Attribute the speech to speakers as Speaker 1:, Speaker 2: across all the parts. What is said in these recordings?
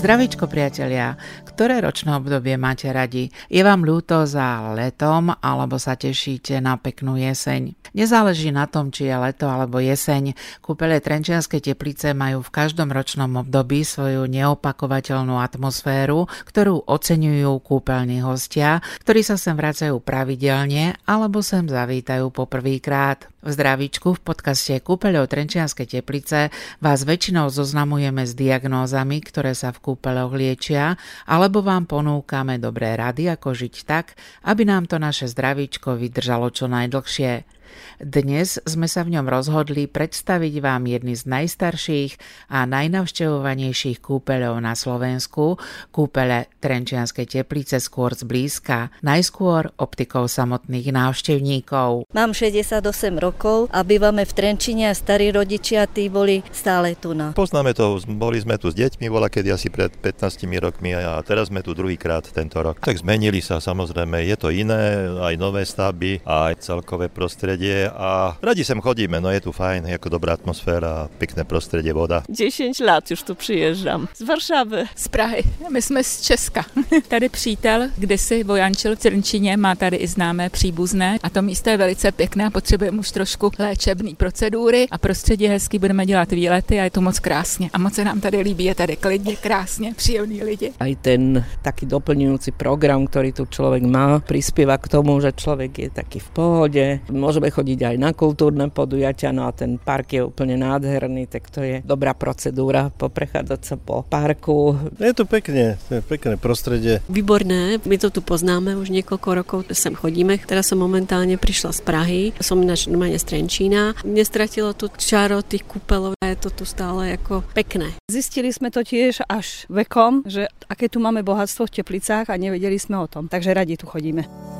Speaker 1: Zdravíčko priatelia, ktoré ročné obdobie máte radi? Je vám ľúto za letom alebo sa tešíte na peknú jeseň? Nezáleží na tom, či je leto alebo jeseň. Kúpele Trenčianske teplice majú v každom ročnom období svoju neopakovateľnú atmosféru, ktorú oceňujú kúpeľní hostia, ktorí sa sem vracajú pravidelne alebo sem zavítajú poprvýkrát. V zdravíčku v podcaste Kúpeľov Trenčianske teplice vás väčšinou zoznamujeme s diagnózami, ktoré sa v kúpeľoch liečia, alebo vám ponúkame dobré rady, ako žiť tak, aby nám to naše zdravíčko vydržalo čo najdlhšie. Dnes sme sa v ňom rozhodli predstaviť vám jedny z najstarších a najnavštevovanejších kúpeľov na Slovensku, kúpele Trenčianskej teplice skôr zblízka, najskôr optikou samotných návštevníkov.
Speaker 2: Mám 68 rokov a bývame v Trenčine a starí rodičia tí boli stále tu na.
Speaker 3: Poznáme to, boli sme tu s deťmi, bola kedy asi pred 15 rokmi a teraz sme tu druhýkrát tento rok. Tak zmenili sa samozrejme, je to iné, aj nové stavby, aj celkové prostredie a radi sem chodíme, no je tu fajn, jako dobrá atmosféra, pěkné prostředí, voda.
Speaker 4: 10 let už tu přiježdám. Z Varšavy.
Speaker 5: Z Prahy. My jsme z Česka. tady přítel, kde si vojančil v Trnčině, má tady i známé příbuzné a to místo je velice pěkné a potřebujeme už trošku léčebný procedury a prostředí hezký, budeme dělat výlety a je to moc krásně. A moc se nám tady líbí, je tady klidně, krásně, příjemní lidi.
Speaker 6: Aj ten taký doplňujúci program, ktorý tu človek má, prispieva k tomu, že človek je taký v pohode. Môžeme chodiť chodiť aj na kultúrne podujatia, no a ten park je úplne nádherný, tak to je dobrá procedúra poprechádzať sa po parku.
Speaker 7: Je to pekne, je pekné prostredie.
Speaker 8: Výborné, my to tu poznáme už niekoľko rokov, sem chodíme. Teraz som momentálne prišla z Prahy, som ináč normálne z Trenčína. Nestratilo tu čaro tých kúpelov a je to tu stále ako pekné.
Speaker 9: Zistili sme to tiež až vekom, že aké tu máme bohatstvo v Teplicách a nevedeli sme o tom, takže radi tu chodíme.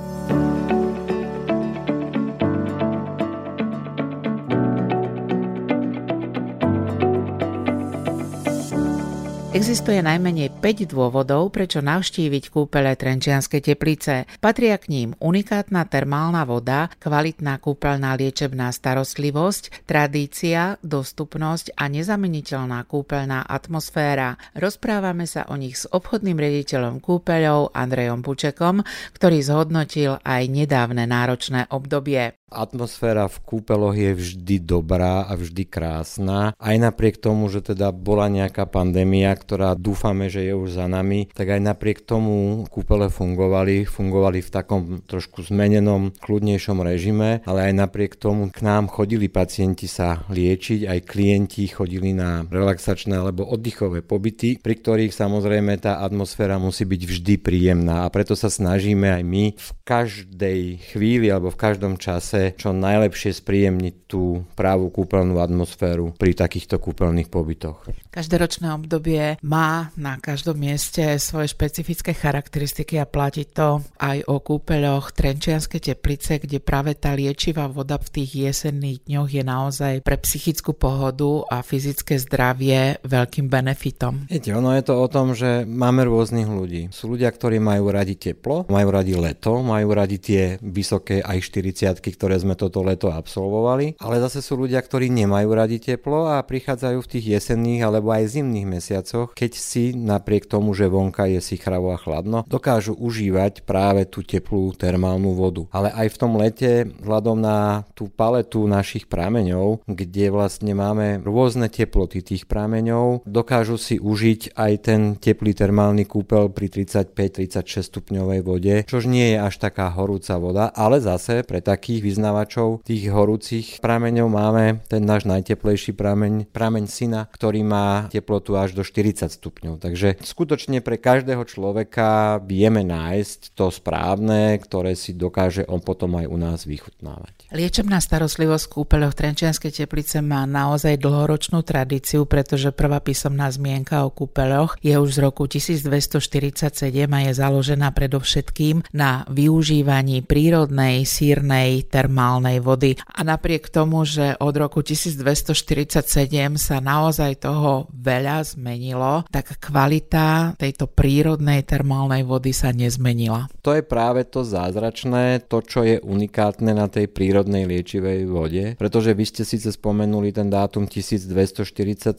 Speaker 1: Existuje najmenej 5 dôvodov, prečo navštíviť kúpele Trenčianskej teplice. Patria k ním unikátna termálna voda, kvalitná kúpeľná liečebná starostlivosť, tradícia, dostupnosť a nezameniteľná kúpeľná atmosféra. Rozprávame sa o nich s obchodným riaditeľom kúpeľov Andrejom Pučekom, ktorý zhodnotil aj nedávne náročné obdobie.
Speaker 10: Atmosféra v kúpeloch je vždy dobrá a vždy krásna. Aj napriek tomu, že teda bola nejaká pandémia, ktorá dúfame, že je už za nami, tak aj napriek tomu kúpele fungovali. Fungovali v takom trošku zmenenom, kľudnejšom režime, ale aj napriek tomu k nám chodili pacienti sa liečiť, aj klienti chodili na relaxačné alebo oddychové pobyty, pri ktorých samozrejme tá atmosféra musí byť vždy príjemná a preto sa snažíme aj my v každej chvíli alebo v každom čase chce čo najlepšie spríjemniť tú právu kúpeľnú atmosféru pri takýchto kúpeľných pobytoch.
Speaker 1: Každoročné obdobie má na každom mieste svoje špecifické charakteristiky a platí to aj o kúpeľoch Trenčianske teplice, kde práve tá liečivá voda v tých jesenných dňoch je naozaj pre psychickú pohodu a fyzické zdravie veľkým benefitom.
Speaker 10: Viete, ono je to o tom, že máme rôznych ľudí. Sú ľudia, ktorí majú radi teplo, majú radi leto, majú radi tie vysoké aj 40 ktoré ktoré sme toto leto absolvovali, ale zase sú ľudia, ktorí nemajú radi teplo a prichádzajú v tých jesenných alebo aj zimných mesiacoch, keď si napriek tomu, že vonka je si chravo a chladno, dokážu užívať práve tú teplú termálnu vodu. Ale aj v tom lete, vzhľadom na tú paletu našich prameňov, kde vlastne máme rôzne teploty tých prameňov, dokážu si užiť aj ten teplý termálny kúpel pri 35-36 stupňovej vode, čož nie je až taká horúca voda, ale zase pre takých vyznávačov tých horúcich prameňov máme ten náš najteplejší prameň, prameň syna, ktorý má teplotu až do 40 stupňov. Takže skutočne pre každého človeka vieme nájsť to správne, ktoré si dokáže on potom aj u nás vychutnávať.
Speaker 1: Liečebná starostlivosť v Trenčianskej teplice má naozaj dlhoročnú tradíciu, pretože prvá písomná zmienka o kúpeľoch je už z roku 1247 a je založená predovšetkým na využívaní prírodnej sírnej termálnej termálnej vody. A napriek tomu, že od roku 1247 sa naozaj toho veľa zmenilo, tak kvalita tejto prírodnej termálnej vody sa nezmenila.
Speaker 10: To je práve to zázračné, to, čo je unikátne na tej prírodnej liečivej vode, pretože vy ste síce spomenuli ten dátum 1247,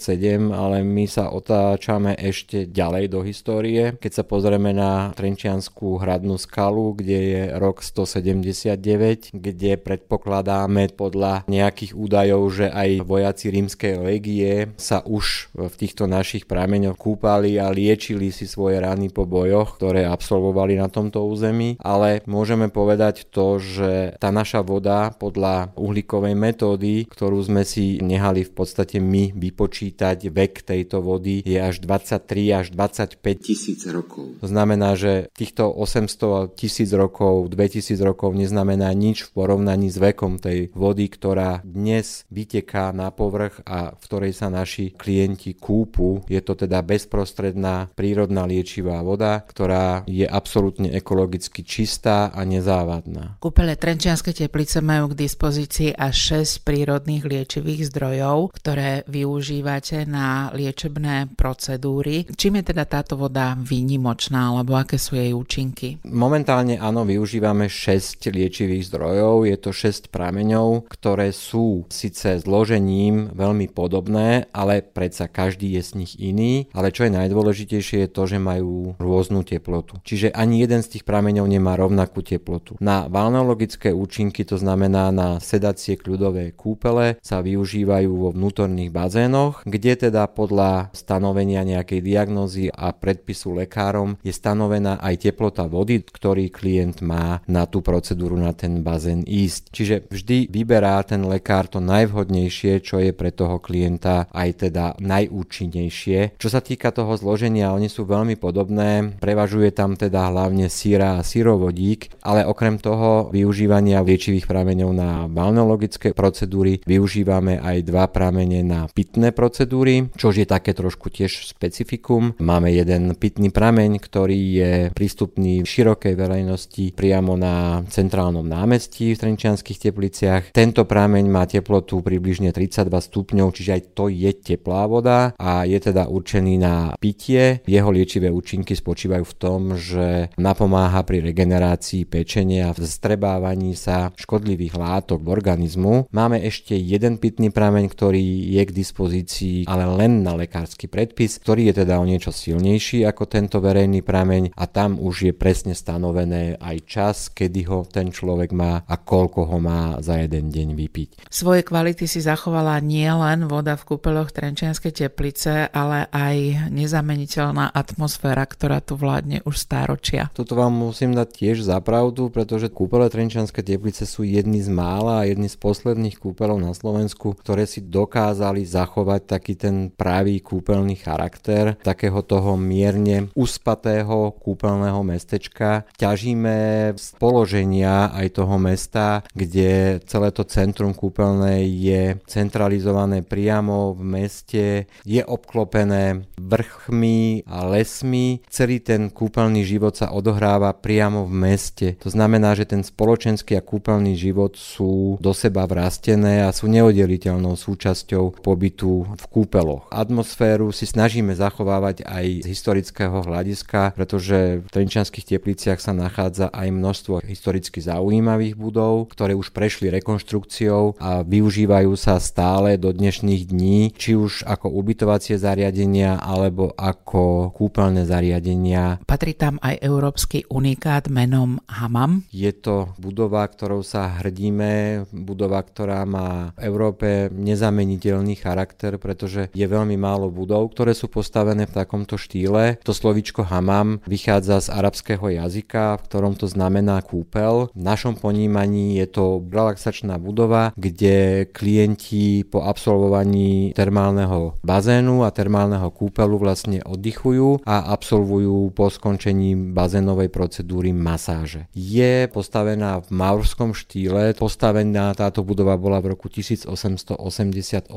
Speaker 10: ale my sa otáčame ešte ďalej do histórie. Keď sa pozrieme na Trenčianskú hradnú skalu, kde je rok 179, kde predpokladáme podľa nejakých údajov, že aj vojaci rímskej legie sa už v týchto našich prameňoch kúpali a liečili si svoje rany po bojoch, ktoré absolvovali na tomto území, ale môžeme povedať to, že tá naša voda podľa uhlíkovej metódy, ktorú sme si nehali v podstate my vypočítať, vek tejto vody je až 23 až 25 tisíc rokov. To znamená, že týchto 800 tisíc rokov, 2000 rokov neznamená nič v porovnaní s vekom tej vody, ktorá dnes vyteká na povrch a v ktorej sa naši klienti kúpu. Je to teda bezprostredná prírodná liečivá voda, ktorá je absolútne ekologicky čistá a nezávadná.
Speaker 1: Kúpele Trenčianske teplice majú k dispozícii až 6 prírodných liečivých zdrojov, ktoré využívate na liečebné procedúry. Čím je teda táto voda výnimočná, alebo aké sú jej účinky?
Speaker 10: Momentálne áno, využívame 6 liečivých zdrojov, je to 6 prameňov, ktoré sú síce zložením veľmi podobné, ale predsa každý je z nich iný, ale čo je najdôležitejšie je to, že majú rôznu teplotu. Čiže ani jeden z tých prameňov nemá rovnakú teplotu. Na balneologické účinky, to znamená na sedacie kľudové kúpele, sa využívajú vo vnútorných bazénoch, kde teda podľa stanovenia nejakej diagnózy a predpisu lekárom je stanovená aj teplota vody, ktorý klient má na tú procedúru, na ten bazén ísť. Čiže vždy vyberá ten lekár to najvhodnejšie, čo je pre toho klienta aj teda najúčinnejšie. Čo sa týka toho zloženia, oni sú veľmi podobné, prevažuje tam teda hlavne síra a sírovodík, ale okrem toho využívania liečivých prameňov na balneologické procedúry využívame aj dva pramene na pitné procedúry, čo je také trošku tiež specifikum. Máme jeden pitný prameň, ktorý je prístupný v širokej verejnosti priamo na centrálnom námestí v Trenčianských tepliciach. Tento prameň má teplotu približne 32 stupňov, čiže aj to je teplá voda a je teda určený na pitie. Jeho liečivé účinky spočívajú v tom, že napomáha pri regenerácii pečenia, v zstrebávaní sa škodlivých látok v organizmu. Máme ešte jeden pitný prameň, ktorý je k dispozícii, ale len na lekársky predpis, ktorý je teda o niečo silnejší ako tento verejný prameň a tam už je presne stanovené aj čas, kedy ho ten človek má a koľko ho má za jeden deň vypiť.
Speaker 1: Svoje kvality si zachovala nie len voda v kúpeloch Trenčianskej teplice, ale aj nezameniteľná atmosféra, ktorá tu vládne už stáročia.
Speaker 10: Toto vám musím dať tiež za pravdu, pretože kúpele Trenčianskej teplice sú jedni z mála a jedni z posledných kúpelov na Slovensku, ktoré si dokázali zachovať taký ten pravý kúpeľný charakter, takého toho mierne uspatého kúpeľného mestečka. Ťažíme z položenia aj toho mesta, kde celé to centrum kúpeľné je centralizované priamo v meste, je obklopené vrchmi a lesmi. Celý ten kúpeľný život sa odohráva priamo v meste. To znamená, že ten spoločenský a kúpeľný život sú do seba vrastené a sú neoddeliteľnou súčasťou pobytu v kúpeloch. Atmosféru si snažíme zachovávať aj z historického hľadiska, pretože v Trenčianských tepliciach sa nachádza aj množstvo historicky zaujímavých budov, ktoré už prešli rekonštrukciou a využívajú sa stále do dnešných dní, či už ako ubytovacie zariadenia alebo ako kúpeľné zariadenia.
Speaker 1: Patrí tam aj európsky unikát menom Hamam?
Speaker 10: Je to budova, ktorou sa hrdíme, budova, ktorá má v Európe nezameniteľný charakter, pretože je veľmi málo budov, ktoré sú postavené v takomto štýle. To slovičko hamam vychádza z arabského jazyka, v ktorom to znamená kúpel. V našom ponímaní je to relaxačná budova, kde klienti po absolvovaní termálneho bazénu a termálneho kúpelu vlastne oddychujú a absolvujú po skončení bazénovej procedúry masáže. Je postavená v maurskom štýle, postavená táto budova bola v roku 1888,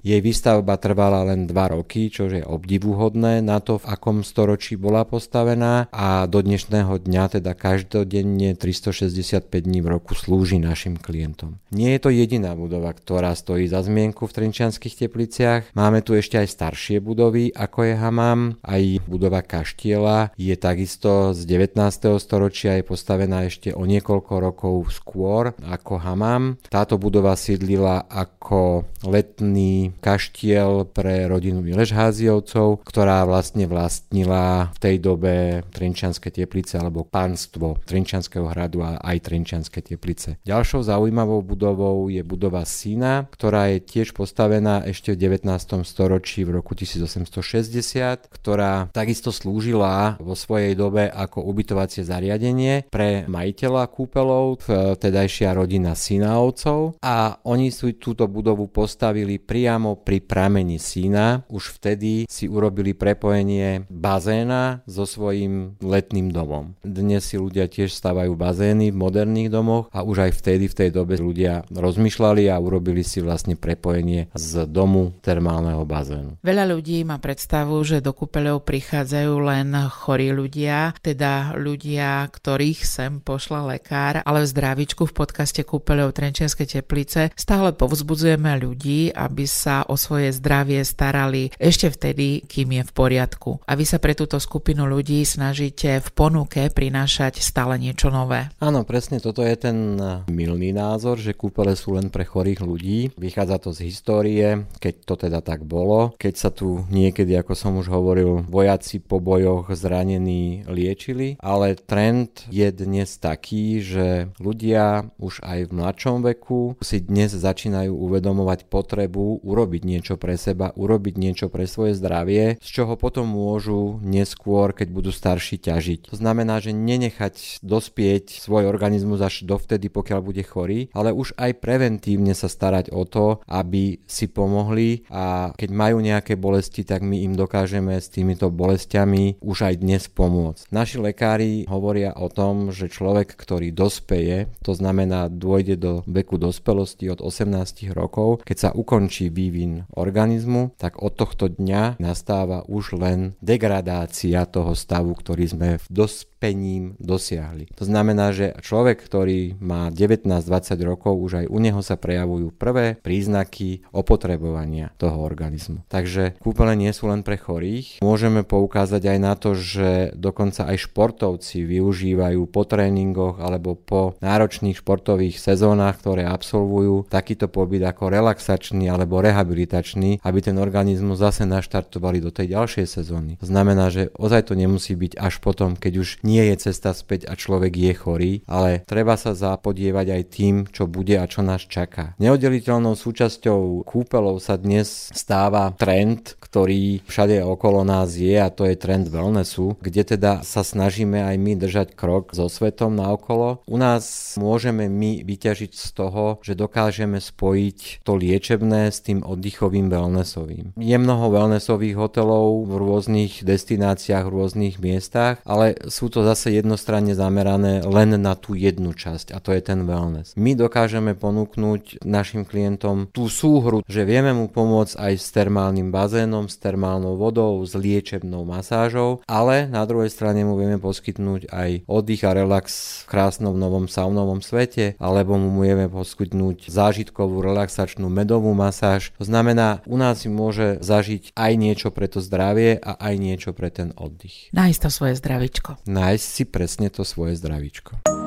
Speaker 10: jej výstavba trvala len 2 roky, čo je obdivuhodné na to, v akom storočí bola postavená. A do dnešného dňa teda každodenne 365 dní v roku slúži našim klientom. Nie je to jediná budova, ktorá stojí za zmienku v Trenčianských tepliciach. Máme tu ešte aj staršie budovy, ako je Hamam, aj budova Kaštiela je takisto z 19. storočia, je postavená ešte o niekoľko rokov skôr ako Hamam. Táto budova sídlila ako letný kaštiel pre rodinu Miležháziovcov, ktorá vlastne vlastnila v tej dobe Trenčianske teplice alebo pánstvo Trenčianského hradu a aj Trenčianske teplice. Ďalšou zaujímavou budovou je budova Sina, ktorá je tiež postavená ešte v 19. storočí v roku 1860, ktorá takisto slúžila vo svojej dobe ako ubytovacie zariadenie pre majiteľa kúpelov, tedajšia rodina Sináovcov a oni si túto budovu postavili priamo pri pramení Sína. Už vtedy si urobili prepojenie bazéna so svojím letným domom. Dnes si ľudia tiež stavajú bazény v moderných domoch a už aj vtedy v tej dobe ľudia rozmýšľali a urobili si vlastne prepojenie z domu termálneho bazénu.
Speaker 1: Veľa ľudí má predstavu, že do kúpeľov prichádzajú len chorí ľudia, teda ľudia, ktorých sem pošla lekár, ale v zdravičku v podcaste Kúpeľov Trenčianskej teplice stále povzbudzujeme ľudí, aby sa o svoje zdravie starali ešte vtedy, kým je v poriadku. A vy sa pre túto skupinu ľudí snažíte v ponuke prinášať stále niečo nové.
Speaker 10: Áno, presne toto je ten milný názor, že kúpele sú len pre chorých ľudí. Vychádza to z histórie, keď to teda tak bolo. Keď sa tu niekedy, ako som už hovoril, vojaci po bojoch zranení liečili, ale trend je dnes taký, že ľudia už aj v mladšom veku si dnes začínajú uvedomovať potrebu urobiť niečo pre seba, urobiť niečo pre svoje zdravie, z čoho potom môžu neskôr, keď budú starší, ťažiť. To znamená, že nenechať dospieť svoj organizmus až dovtedy, pokiaľ bude chorý, ale už aj preventívne sa starať o to, aby si pomohli a keď majú nejaké bolesti, tak my im dokážeme s týmito bolestiami už aj dnes pomôcť. Naši lekári hovoria o tom, že človek, ktorý dospeje, to znamená dôjde do veku dospelosti od 18 rokov, keď sa ukončí vývin organizmu, tak od tohto dňa nastáva už len degradácia toho stavu, ktorý sme v dospením dosiahli. To znamená, že človek, ktorý má 19-20 rokov, už aj u neho sa prejavujú prvé príznaky opotrebovania toho organizmu. Takže kúpele nie sú len pre chorých. Môžeme poukázať aj na to, že dokonca aj športovci využívajú po tréningoch alebo po náročných športových sezónach, ktoré absolvujú, takýto pobyt ako relaxačný alebo rehabilitačný, aby ten organizmus zase naštartovali do tej ďalšej sezóny. Znamená, že ozaj to nemusí byť až potom, keď už nie je cesta späť a človek je chorý, ale treba sa zapodievať aj tým, čo bude a čo nás čaká. Neoddeliteľnou súčasťou kúpelov sa dnes stáva trend, ktorý všade okolo nás je a to je trend wellnessu, kde teda sa snažíme aj my držať krok so svetom na okolo. U nás môžeme my vyťažiť z toho, že dokážeme spojiť to liečebné s tým oddychovým wellnessovým. Je mnoho wellnessových hotelov v rôznych destináciách, v rôznych miestach, ale sú to zase jednostranne zamerané len na tú jednu časť a to je ten wellness. My dokážeme ponúknuť našim klientom tú súhru, že vieme mu pomôcť aj s termálnym bazénom, s termálnou vodou, s liečebnou masážou, ale na druhej strane mu vieme poskytnúť aj oddych a relax v krásnom novom saunovom svete, alebo mu vieme poskytnúť zážitkovú relaxačnú medovú masáž. To znamená, u nás si môže zažiť aj niečo pre to zdravie a aj niečo pre ten oddych.
Speaker 1: Nájsť to svoje zdravičko.
Speaker 10: Nájsť si presne to svoje zdravičko.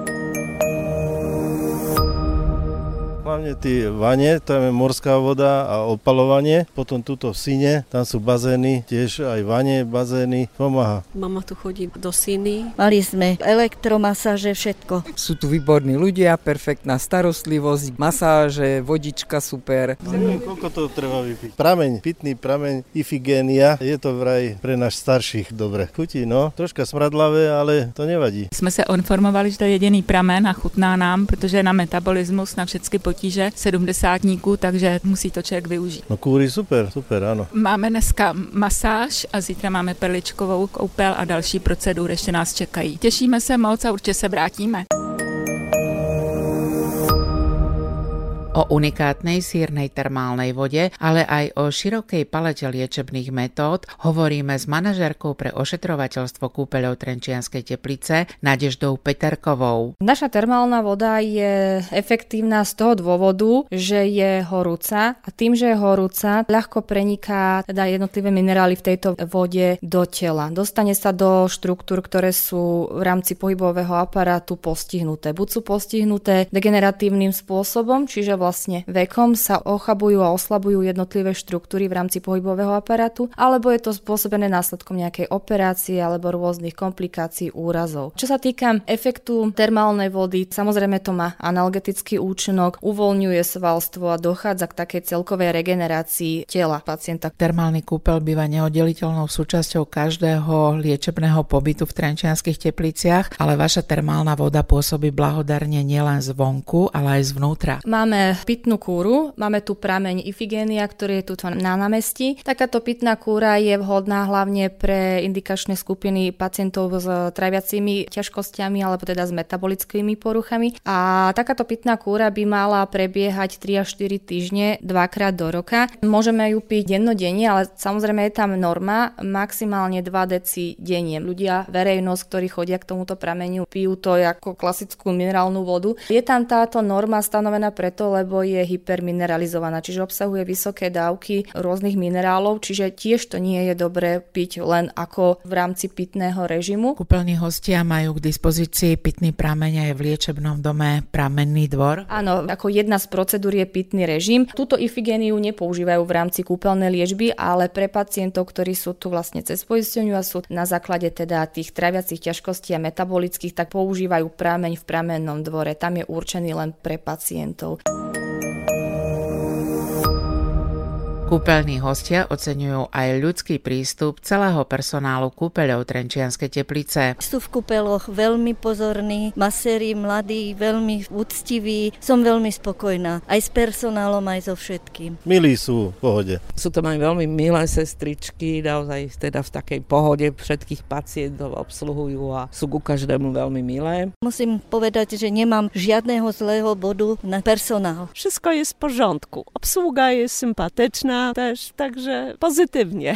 Speaker 7: Hlavne tie vane, tam je morská voda a opalovanie. Potom tuto v Sine, tam sú bazény, tiež aj vane, bazény, pomáha.
Speaker 8: Mama tu chodí do Siny.
Speaker 2: Mali sme elektromasáže, všetko.
Speaker 11: Sú tu výborní ľudia, perfektná starostlivosť, masáže, vodička super.
Speaker 7: Neviem, koľko to treba vypiť. Prameň, pitný prameň, ifigénia, je to vraj pre náš starších dobre. Chutí, no, troška smradlavé, ale to nevadí.
Speaker 5: Jsme se informovali, že to je jediný pramen a chutná nám, protože na metabolismus, na všechny potíže sedmdesátníků, takže musí to člověk využít.
Speaker 7: No kúry super, super, áno.
Speaker 5: Máme dneska masáž a zítra máme perličkovou koupel a další procedury ještě nás čekají. Těšíme se moc a určitě se vrátíme.
Speaker 1: O unikátnej sírnej termálnej vode, ale aj o širokej palete liečebných metód hovoríme s manažerkou pre ošetrovateľstvo kúpeľov Trenčianskej teplice Nadeždou Peterkovou.
Speaker 12: Naša termálna voda je efektívna z toho dôvodu, že je horúca a tým, že je horúca, ľahko preniká teda jednotlivé minerály v tejto vode do tela. Dostane sa do štruktúr, ktoré sú v rámci pohybového aparátu postihnuté. Buď sú postihnuté degeneratívnym spôsobom, čiže vlastne vekom sa ochabujú a oslabujú jednotlivé štruktúry v rámci pohybového aparátu, alebo je to spôsobené následkom nejakej operácie alebo rôznych komplikácií, úrazov. Čo sa týka efektu termálnej vody, samozrejme to má analgetický účinok, uvoľňuje svalstvo a dochádza k takej celkovej regenerácii tela pacienta.
Speaker 1: Termálny kúpel býva neoddeliteľnou súčasťou každého liečebného pobytu v trenčianských tepliciach, ale vaša termálna voda pôsobí blahodarne nielen zvonku, ale aj zvnútra.
Speaker 12: Máme pitnú kúru, máme tu prameň Ifigénia, ktorý je tu na námestí. Takáto pitná kúra je vhodná hlavne pre indikačné skupiny pacientov s traviacimi ťažkosťami alebo teda s metabolickými poruchami. A takáto pitná kúra by mala prebiehať 3 až 4 týždne, dvakrát do roka. Môžeme ju piť dennodenne, ale samozrejme je tam norma maximálne 2 deci denne. Ľudia, verejnosť, ktorí chodia k tomuto prameniu, pijú to ako klasickú minerálnu vodu. Je tam táto norma stanovená preto, lebo je hypermineralizovaná, čiže obsahuje vysoké dávky rôznych minerálov, čiže tiež to nie je dobré piť len ako v rámci pitného režimu.
Speaker 1: Kúpeľní hostia majú k dispozícii pitný prameň aj v liečebnom dome pramenný dvor.
Speaker 12: Áno, ako jedna z procedúr je pitný režim. Túto ifigéniu nepoužívajú v rámci kúpeľnej liečby, ale pre pacientov, ktorí sú tu vlastne cez poisteniu a sú na základe teda tých traviacich ťažkostí a metabolických, tak používajú prameň v pramennom dvore. Tam je určený len pre pacientov.
Speaker 1: Kúpeľní hostia oceňujú aj ľudský prístup celého personálu kúpeľov Trenčianskej teplice.
Speaker 2: Sú v kúpeľoch veľmi pozorní, maséri, mladí, veľmi úctiví. Som veľmi spokojná. Aj s personálom, aj so všetkým.
Speaker 7: Milí sú v pohode.
Speaker 6: Sú to aj veľmi milé sestričky, naozaj teda v takej pohode všetkých pacientov obsluhujú a sú ku každému veľmi milé.
Speaker 2: Musím povedať, že nemám žiadneho zlého bodu na personál.
Speaker 4: Wszystko jest w porządku. Obsługa jest sympatyczna, też, takže pozitívne.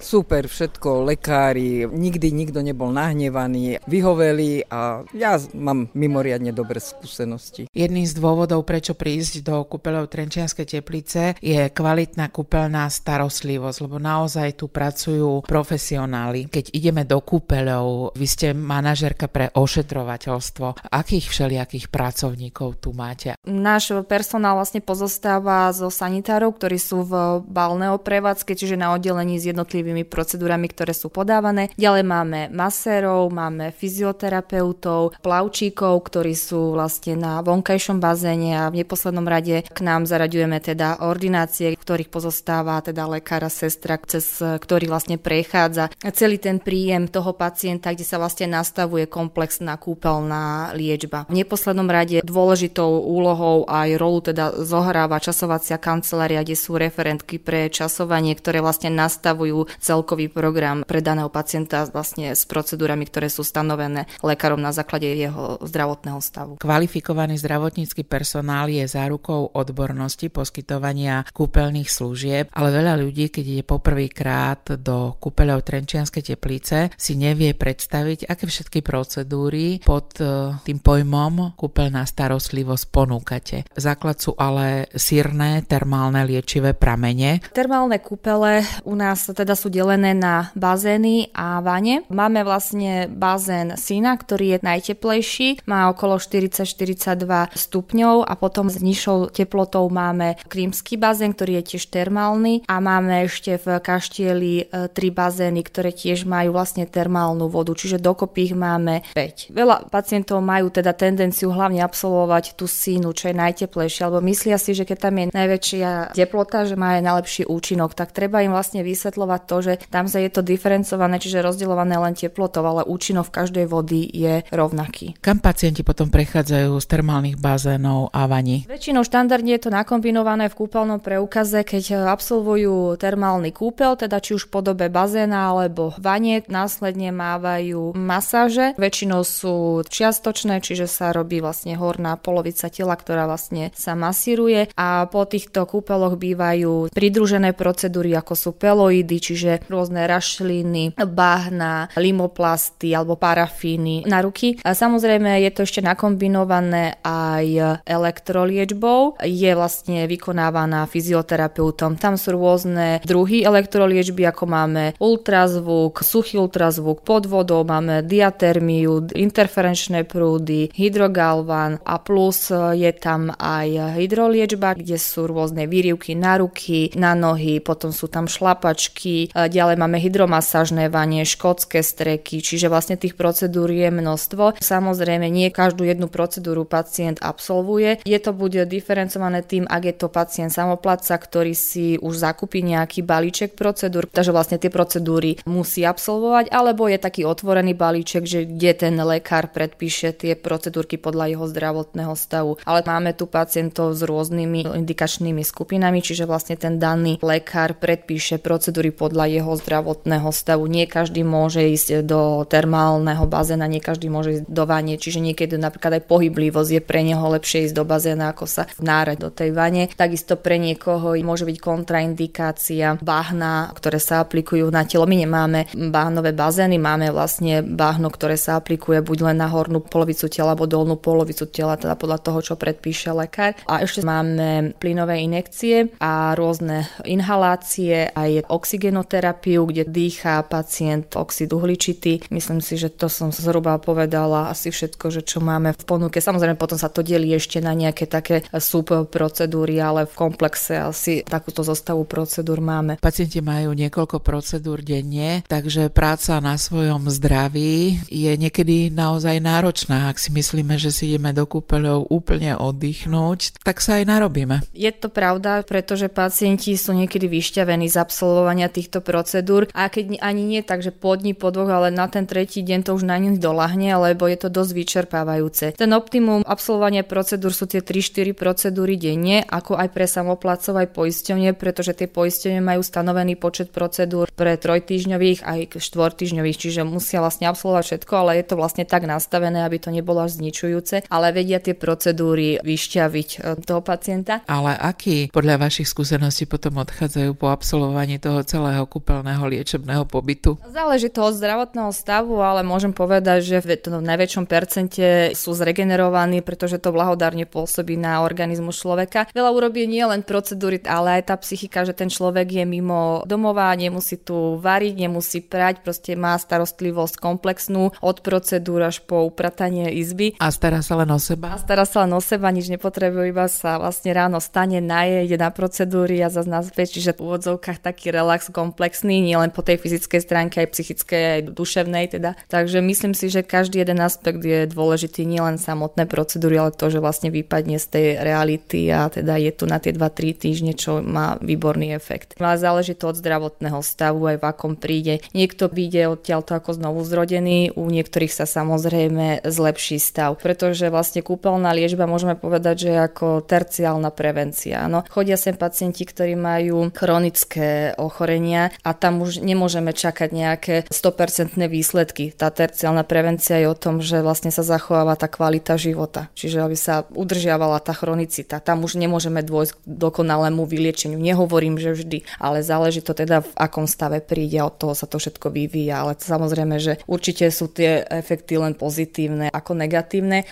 Speaker 11: Super, všetko, lekári, nikdy nikto nebol nahnevaný, vyhoveli a ja mám mimoriadne dobré skúsenosti.
Speaker 1: Jedným z dôvodov, prečo prísť do kúpeľov Trenčianskej teplice je kvalitná kúpeľná starostlivosť, lebo naozaj tu pracujú profesionáli. Keď ideme do kúpeľov, vy ste manažerka pre ošetrovateľstvo. Akých všelijakých pracovníkov tu máte?
Speaker 12: Náš personál vlastne pozostáva zo sanitárov, ktorí sú v balného prevádzke, čiže na oddelení s jednotlivými procedúrami, ktoré sú podávané. Ďalej máme masérov, máme fyzioterapeutov, plavčíkov, ktorí sú vlastne na vonkajšom bazéne a v neposlednom rade k nám zaraďujeme teda ordinácie, ktorých pozostáva teda lekára, sestra, cez ktorý vlastne prechádza celý ten príjem toho pacienta, kde sa vlastne nastavuje komplexná kúpeľná liečba. V neposlednom rade dôležitou úlohou aj rolu teda zohráva časovacia kancelária, kde sú referentky jednotky pre časovanie, ktoré vlastne nastavujú celkový program pre daného pacienta vlastne s procedúrami, ktoré sú stanovené lekárom na základe jeho zdravotného stavu.
Speaker 1: Kvalifikovaný zdravotnícky personál je zárukou odbornosti poskytovania kúpeľných služieb, ale veľa ľudí, keď ide poprvýkrát do kúpeľov Trenčianskej teplice, si nevie predstaviť, aké všetky procedúry pod e, tým pojmom kúpeľná starostlivosť ponúkate. Základ sú ale sírne termálne liečivé pramene, vane.
Speaker 12: Termálne kúpele u nás teda sú delené na bazény a vane. Máme vlastne bazén Sina, ktorý je najteplejší, má okolo 40-42 stupňov a potom s nižšou teplotou máme krímsky bazén, ktorý je tiež termálny a máme ešte v kaštieli e, tri bazény, ktoré tiež majú vlastne termálnu vodu, čiže dokopy ich máme 5. Veľa pacientov majú teda tendenciu hlavne absolvovať tú sínu, čo je najteplejšia, alebo myslia si, že keď tam je najväčšia teplota, že má aj aj najlepší účinok, tak treba im vlastne vysvetľovať to, že tam sa je to diferencované, čiže rozdeľované len teplotou, ale účinok v každej vody je rovnaký.
Speaker 1: Kam pacienti potom prechádzajú z termálnych bazénov a vaní?
Speaker 12: Väčšinou štandardne je to nakombinované v kúpeľnom preukaze, keď absolvujú termálny kúpel, teda či už v podobe bazéna alebo vanie, následne mávajú masáže. Väčšinou sú čiastočné, čiže sa robí vlastne horná polovica tela, ktorá vlastne sa masíruje a po týchto kúpeloch bývajú pridružené procedúry ako sú peloidy, čiže rôzne rašliny, bahna, limoplasty alebo parafíny na ruky. A samozrejme je to ešte nakombinované aj elektroliečbou. Je vlastne vykonávaná fyzioterapeutom. Tam sú rôzne druhy elektroliečby, ako máme ultrazvuk, suchý ultrazvuk pod vodou, máme diatermiu, interferenčné prúdy, hydrogalvan a plus je tam aj hydroliečba, kde sú rôzne výrivky na ruky, na nohy, potom sú tam šlapačky, ďalej máme hydromasážne vanie, škótske streky, čiže vlastne tých procedúr je množstvo. Samozrejme, nie každú jednu procedúru pacient absolvuje. Je to bude diferencované tým, ak je to pacient samoplatca, ktorý si už zakúpi nejaký balíček procedúr, takže vlastne tie procedúry musí absolvovať, alebo je taký otvorený balíček, že kde ten lekár predpíše tie procedúrky podľa jeho zdravotného stavu. Ale máme tu pacientov s rôznymi indikačnými skupinami, čiže vlastne ten daný lekár predpíše procedúry podľa jeho zdravotného stavu. Nie každý môže ísť do termálneho bazéna, nie každý môže ísť do vanie, čiže niekedy napríklad aj pohyblivosť je pre neho lepšie ísť do bazéna, ako sa nárať do tej vane. Takisto pre niekoho môže byť kontraindikácia bahna, ktoré sa aplikujú na telo. My nemáme bahnové bazény, máme vlastne bahno, ktoré sa aplikuje buď len na hornú polovicu tela alebo dolnú polovicu tela, teda podľa toho, čo predpíše lekár. A ešte máme plynové inekcie a rôzne inhalácie, aj oxigenoterapiu, kde dýchá pacient oxid uhličitý. Myslím si, že to som zhruba povedala asi všetko, že čo máme v ponuke. Samozrejme potom sa to delí ešte na nejaké také subprocedúry, ale v komplexe asi takúto zostavu procedúr máme.
Speaker 1: Pacienti majú niekoľko procedúr denne, takže práca na svojom zdraví je niekedy naozaj náročná. Ak si myslíme, že si ideme do kúpeľov úplne oddychnúť, tak sa aj narobíme.
Speaker 12: Je to pravda, pretože pacienti sú niekedy vyšťavení z absolvovania týchto procedúr a keď ani nie tak, že po dní, po dvoch, ale na ten tretí deň to už na nich dolahne, lebo je to dosť vyčerpávajúce. Ten optimum absolvovania procedúr sú tie 3-4 procedúry denne, ako aj pre samoplacov aj poisťovne, pretože tie poisťovne majú stanovený počet procedúr pre trojtýždňových aj štvortýždňových, čiže musia vlastne absolvovať všetko, ale je to vlastne tak nastavené, aby to nebolo až zničujúce, ale vedia tie procedúry vyšťaviť e, toho pacienta.
Speaker 1: Ale aký podľa vašich skúseností potom odchádzajú po absolvovaní toho celého kúpeľného liečebného pobytu?
Speaker 12: Záleží to od zdravotného stavu, ale môžem povedať, že v najväčšom percente sú zregenerovaní, pretože to blahodárne pôsobí na organizmus človeka. Veľa urobí nie len procedúry, ale aj tá psychika, že ten človek je mimo domova, nemusí tu variť, nemusí prať, proste má starostlivosť komplexnú od procedúr až po upratanie izby.
Speaker 1: A stará sa len o seba?
Speaker 12: A stará sa len o seba, nič nepotrebuje, iba sa vlastne ráno stane, naje, ide na procedúry a zase naspäť, čiže v úvodzovkách taký relax komplexný, nielen po tej fyzickej stránke, aj psychickej, aj duševnej teda. Takže myslím si, že každý jeden aspekt je dôležitý, nielen samotné procedúry, ale to, že vlastne vypadne z tej reality a teda je tu na tie 2-3 týždne, čo má výborný efekt. Má záleží to od zdravotného stavu, aj v akom príde. Niekto príde odtiaľto ako znovu zrodený, u niektorých sa samozrejme zlepší stav, pretože vlastne kúpeľná liečba môžeme povedať, že je ako terciálna prevencia. No, chodia sem pacienti, ktorí majú chronické ochorenia a tam už nemôžeme čakať nejaké 100% výsledky. Tá terciálna prevencia je o tom, že vlastne sa zachováva tá kvalita života, čiže aby sa udržiavala tá chronicita. Tam už nemôžeme dôjsť k dokonalému vyliečeniu. Nehovorím, že vždy, ale záleží to teda v akom stave príde, od toho sa to všetko vyvíja, ale samozrejme, že určite sú tie efekty len pozitívne ako negatívne.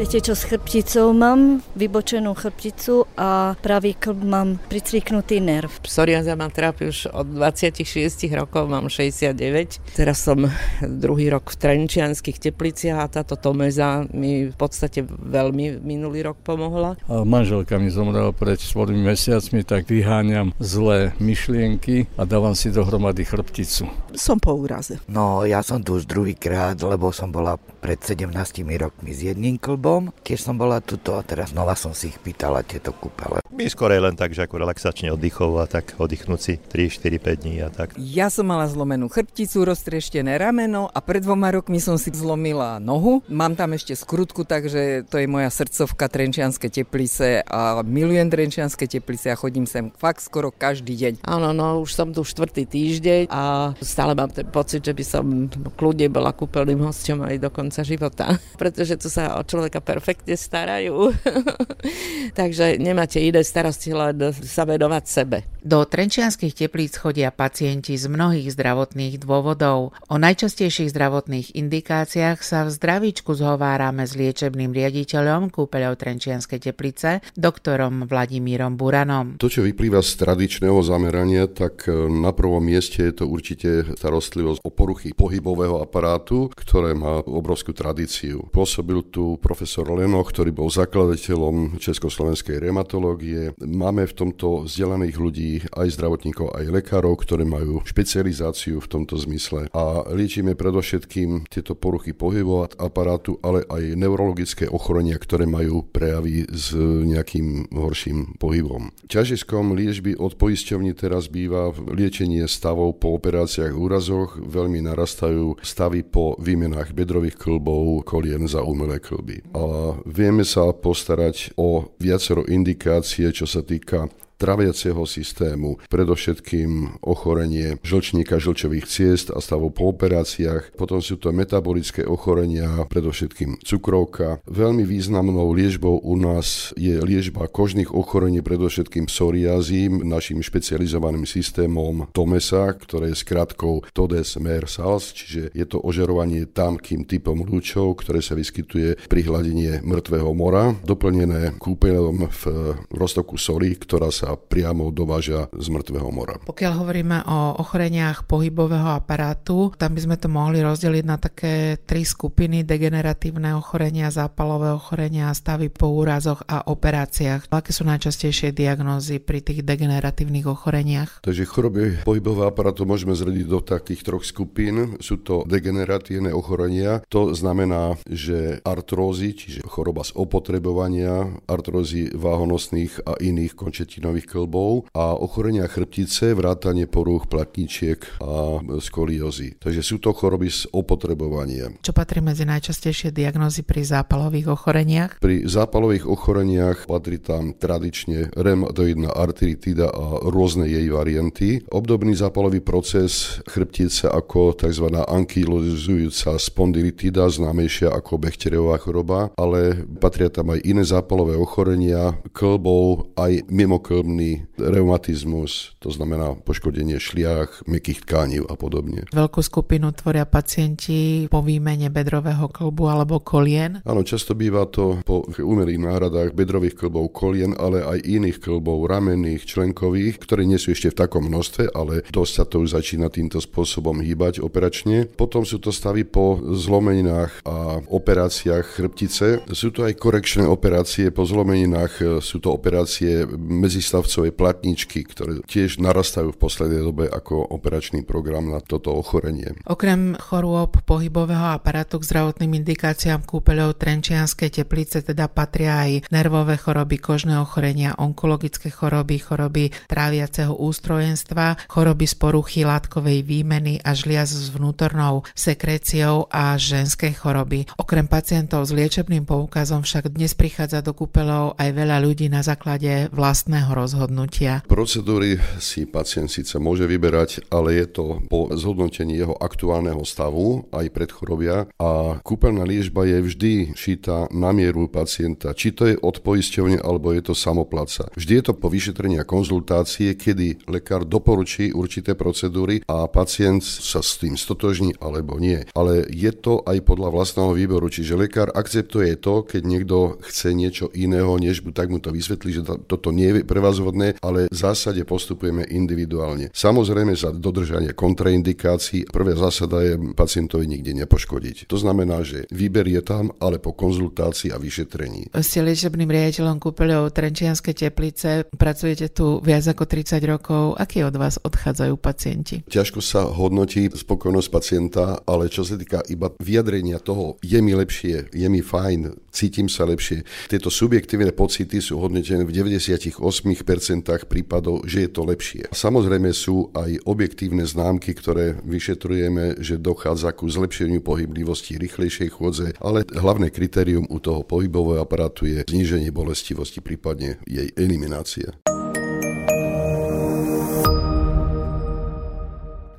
Speaker 2: Viete čo, s chrbticou mám vybočenú chrbticu a pravý klb mám pricviknutý nerv.
Speaker 6: Psoriaza ma trápi už od 26 rokov, mám 69. Teraz som druhý rok v Trenčianských tepliciach a táto tomeza mi v podstate veľmi minulý rok pomohla.
Speaker 13: A manželka mi zomrela pred 4 mesiacmi, tak vyháňam zlé myšlienky a dávam si dohromady chrbticu.
Speaker 14: Som po úraze.
Speaker 15: No, ja som tu už druhýkrát, lebo som bola
Speaker 14: pred 17 rokmi s jedným klbom, keď som bola tuto a teraz znova som si ich pýtala tieto kúpele.
Speaker 3: My skorej len tak, že ako relaxačne oddychov a tak oddychnúť si 3, 4, 5 dní a tak.
Speaker 11: Ja som mala zlomenú chrbticu, roztrieštené rameno a pred dvoma rokmi som si zlomila nohu. Mám tam ešte skrutku, takže to je moja srdcovka Trenčianske teplice a milujem Trenčianske teplice a chodím sem fakt skoro každý deň.
Speaker 6: Áno, no už som tu štvrtý týždeň a stále mám ten pocit, že by som kľudne bola kúpeľným hosťom aj do konca života, pretože tu sa o človeka perfektne starajú. takže nemáte iné iné starosti, len sa venovať sebe.
Speaker 1: Do trenčianských teplíc chodia pacienti z mnohých zdravotných dôvodov. O najčastejších zdravotných indikáciách sa v zdravíčku zhovárame s liečebným riaditeľom kúpeľov Trenčianskej teplice, doktorom Vladimírom Buranom.
Speaker 15: To, čo vyplýva z tradičného zamerania, tak e, na prvom mieste je to určite starostlivosť o poruchy pohybového aparátu, ktoré má obrovskú tradíciu. Pôsobil tu profesor Leno, ktorý bol zakladateľom Československej reumatológie. Máme v tomto vzdelaných ľudí aj zdravotníkov, aj lekárov, ktorí majú špecializáciu v tomto zmysle. A liečíme predovšetkým tieto poruchy pohybového aparátu, ale aj neurologické ochorenia, ktoré majú prejavy s nejakým horším pohybom. Ťažiskom liečby od poisťovní teraz býva liečenie stavov po operáciách úrazoch, veľmi narastajú stavy po výmenách bedrových klbov, kolien za umelé klby. A vieme sa postarať o viacero indikácie, čo sa týka traviaceho systému, predovšetkým ochorenie žlčníka žlčových ciest a stavov po operáciách, potom sú to metabolické ochorenia, predovšetkým cukrovka. Veľmi významnou liežbou u nás je liežba kožných ochorení, predovšetkým psoriázím, našim špecializovaným systémom TOMESA, ktoré je skratkou TODES MER SALS, čiže je to ožarovanie tamkým typom lúčov, ktoré sa vyskytuje pri hladine mŕtvého mora, doplnené kúpeľom v roztoku soli, ktorá sa sa priamo dováža z mŕtvého mora.
Speaker 1: Pokiaľ hovoríme o ochoreniach pohybového aparátu, tam by sme to mohli rozdeliť na také tri skupiny, degeneratívne ochorenia, zápalové ochorenia, stavy po úrazoch a operáciách. Aké sú najčastejšie diagnózy pri tých degeneratívnych ochoreniach?
Speaker 15: Takže choroby pohybového aparátu môžeme zrediť do takých troch skupín. Sú to degeneratívne ochorenia, to znamená, že artrózy, čiže choroba z opotrebovania, artrózy váhonosných a iných končetinových kožných klbov a ochorenia chrbtice, vrátanie porúch platničiek a skoliózy. Takže sú to choroby z opotrebovania.
Speaker 1: Čo patrí medzi najčastejšie diagnózy pri zápalových ochoreniach?
Speaker 15: Pri zápalových ochoreniach patrí tam tradične reumatoidná artritida a rôzne jej varianty. Obdobný zápalový proces chrbtice ako tzv. ankylozujúca spondylitida, známejšia ako Bechterevá choroba, ale patria tam aj iné zápalové ochorenia klbov, aj mimo podobný reumatizmus, to znamená poškodenie šliach, mekých tkáni a podobne.
Speaker 1: Veľkú skupinu tvoria pacienti po výmene bedrového klbu alebo kolien?
Speaker 15: Áno, často býva to po umelých náhradách bedrových klbov kolien, ale aj iných klbov, ramenných, členkových, ktoré nie sú ešte v takom množstve, ale dosť sa to už začína týmto spôsobom hýbať operačne. Potom sú to stavy po zlomeninách a operáciách chrbtice. Sú to aj korekčné operácie po zlomeninách, sú to operácie medzistav stavcové platničky, ktoré tiež narastajú v poslednej dobe ako operačný program na toto ochorenie.
Speaker 1: Okrem chorôb pohybového aparátu k zdravotným indikáciám kúpeľov Trenčianskej teplice teda patria aj nervové choroby, kožné ochorenia, onkologické choroby, choroby tráviaceho ústrojenstva, choroby z poruchy látkovej výmeny a žliaz s vnútornou sekréciou a ženské choroby. Okrem pacientov s liečebným poukazom však dnes prichádza do kúpeľov aj veľa ľudí na základe vlastného rozhodnutia?
Speaker 15: Procedúry si pacient síce môže vyberať, ale je to po zhodnotení jeho aktuálneho stavu, aj predchorobia a kúpeľná liežba je vždy šita na mieru pacienta, či to je od poisťovne alebo je to samoplaca. Vždy je to po vyšetrení a konzultácie, kedy lekár doporučí určité procedúry a pacient sa s tým stotožní alebo nie. Ale je to aj podľa vlastného výboru, čiže lekár akceptuje to, keď niekto chce niečo iného, než tak mu to vysvetlí, že toto nie je pre vás rozvodné, ale v zásade postupujeme individuálne. Samozrejme za dodržanie kontraindikácií prvá zásada je pacientovi nikde nepoškodiť. To znamená, že výber je tam, ale po konzultácii a vyšetrení.
Speaker 1: Ste liečebným riaditeľom kúpeľov Trenčianskej teplice, pracujete tu viac ako 30 rokov. Aký od vás odchádzajú pacienti?
Speaker 15: Ťažko sa hodnotí spokojnosť pacienta, ale čo sa týka iba vyjadrenia toho, je mi lepšie, je mi fajn, cítim sa lepšie. Tieto subjektívne pocity sú hodnotené v 98% prípadov, že je to lepšie. Samozrejme sú aj objektívne známky, ktoré vyšetrujeme, že dochádza ku zlepšeniu pohyblivosti, rýchlejšej chôdze, ale hlavné kritérium u toho pohybového aparátu je zníženie bolestivosti, prípadne jej eliminácia.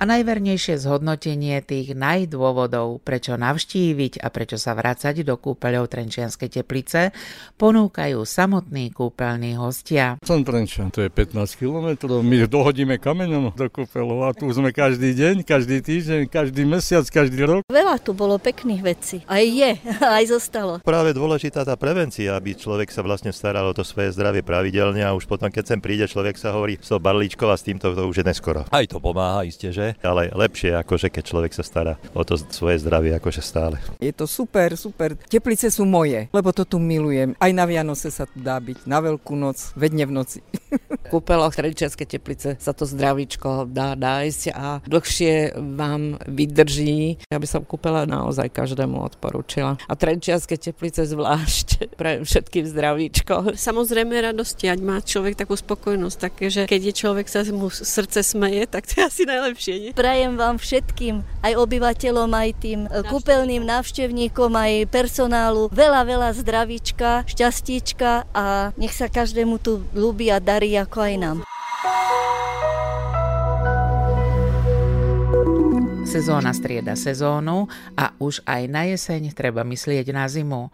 Speaker 1: A najvernejšie zhodnotenie tých najdôvodov, prečo navštíviť a prečo sa vrácať do kúpeľov Trenčianskej teplice, ponúkajú samotní kúpeľní hostia.
Speaker 13: Som Trenčian, to je 15 km, my dohodíme kameňom do kúpeľov a tu sme každý deň, každý týždeň, každý mesiac, každý rok.
Speaker 2: Veľa tu bolo pekných vecí. Aj je, aj zostalo.
Speaker 3: Práve dôležitá tá prevencia, aby človek sa vlastne staral o to svoje zdravie pravidelne a už potom, keď sem príde, človek sa hovorí, so barlíčkov a s týmto to už je neskoro. Aj to pomáha, isté, že? Ale lepšie akože keď človek sa stará o to svoje zdravie akože stále.
Speaker 11: Je to super, super. Teplice sú moje, lebo to tu milujem. Aj na Vianoce sa tu dá byť, na Veľkú noc, vedne v noci.
Speaker 6: V kúpeloch Trenčianskej teplice sa to zdravíčko dá nájsť a dlhšie vám vydrží. Ja by som kúpela naozaj každému odporúčila. A Trenčianske teplice zvlášť pre všetkým zdravíčko.
Speaker 8: Samozrejme radosti, ať má človek takú spokojnosť, také, že keď je človek sa mu srdce smeje, tak to je asi najlepšie.
Speaker 2: Prajem vám všetkým, aj obyvateľom, aj tým kúpeľným návštevníkom, aj personálu veľa, veľa zdravíčka, šťastíčka a nech sa každému tu ľúbi a darí ako aj nám.
Speaker 1: Sezóna strieda sezónu a už aj na jeseň treba myslieť na zimu.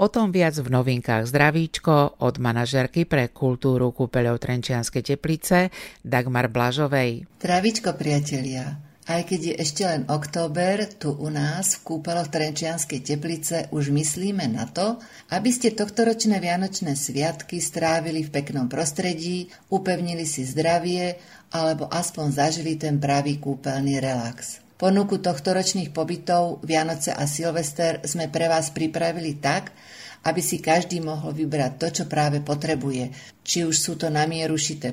Speaker 1: O tom viac v novinkách Zdravíčko od manažerky pre kultúru kúpeľov Trenčianskej teplice Dagmar Blažovej.
Speaker 16: Zdravíčko priatelia, aj keď je ešte len október, tu u nás v kúpeloch Trenčianskej teplice už myslíme na to, aby ste tohtoročné Vianočné sviatky strávili v peknom prostredí, upevnili si zdravie alebo aspoň zažili ten pravý kúpeľný relax. Ponuku tohtoročných pobytov Vianoce a Silvester sme pre vás pripravili tak, aby si každý mohol vybrať to, čo práve potrebuje. Či už sú to na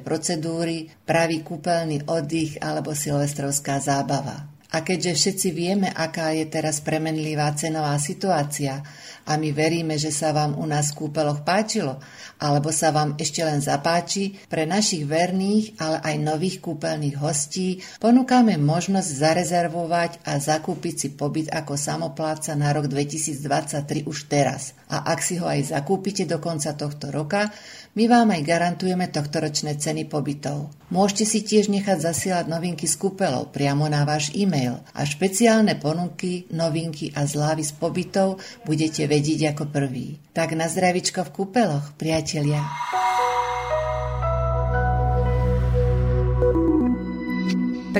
Speaker 16: procedúry, pravý kúpeľný oddych alebo silvestrovská zábava. A keďže všetci vieme, aká je teraz premenlivá cenová situácia a my veríme, že sa vám u nás v kúpeloch páčilo, alebo sa vám ešte len zapáči, pre našich verných, ale aj nových kúpeľných hostí ponúkame možnosť zarezervovať a zakúpiť si pobyt ako samopláca na rok 2023 už teraz. A ak si ho aj zakúpite do konca tohto roka, my vám aj garantujeme tohtoročné ceny pobytov. Môžete si tiež nechať zasielať novinky z kúpelov priamo na váš e-mail a špeciálne ponuky, novinky a zlávy z pobytov budete vedieť ako prvý. Tak na zdravičko v kúpeloch, priatelia.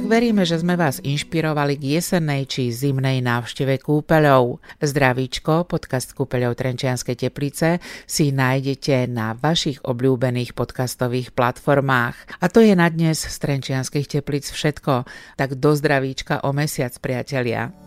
Speaker 1: tak veríme, že sme vás inšpirovali k jesennej či zimnej návšteve kúpeľov. Zdravíčko, podcast kúpeľov Trenčianskej teplice si nájdete na vašich obľúbených podcastových platformách. A to je na dnes z Trenčianských teplic všetko. Tak do zdravíčka o mesiac, priatelia.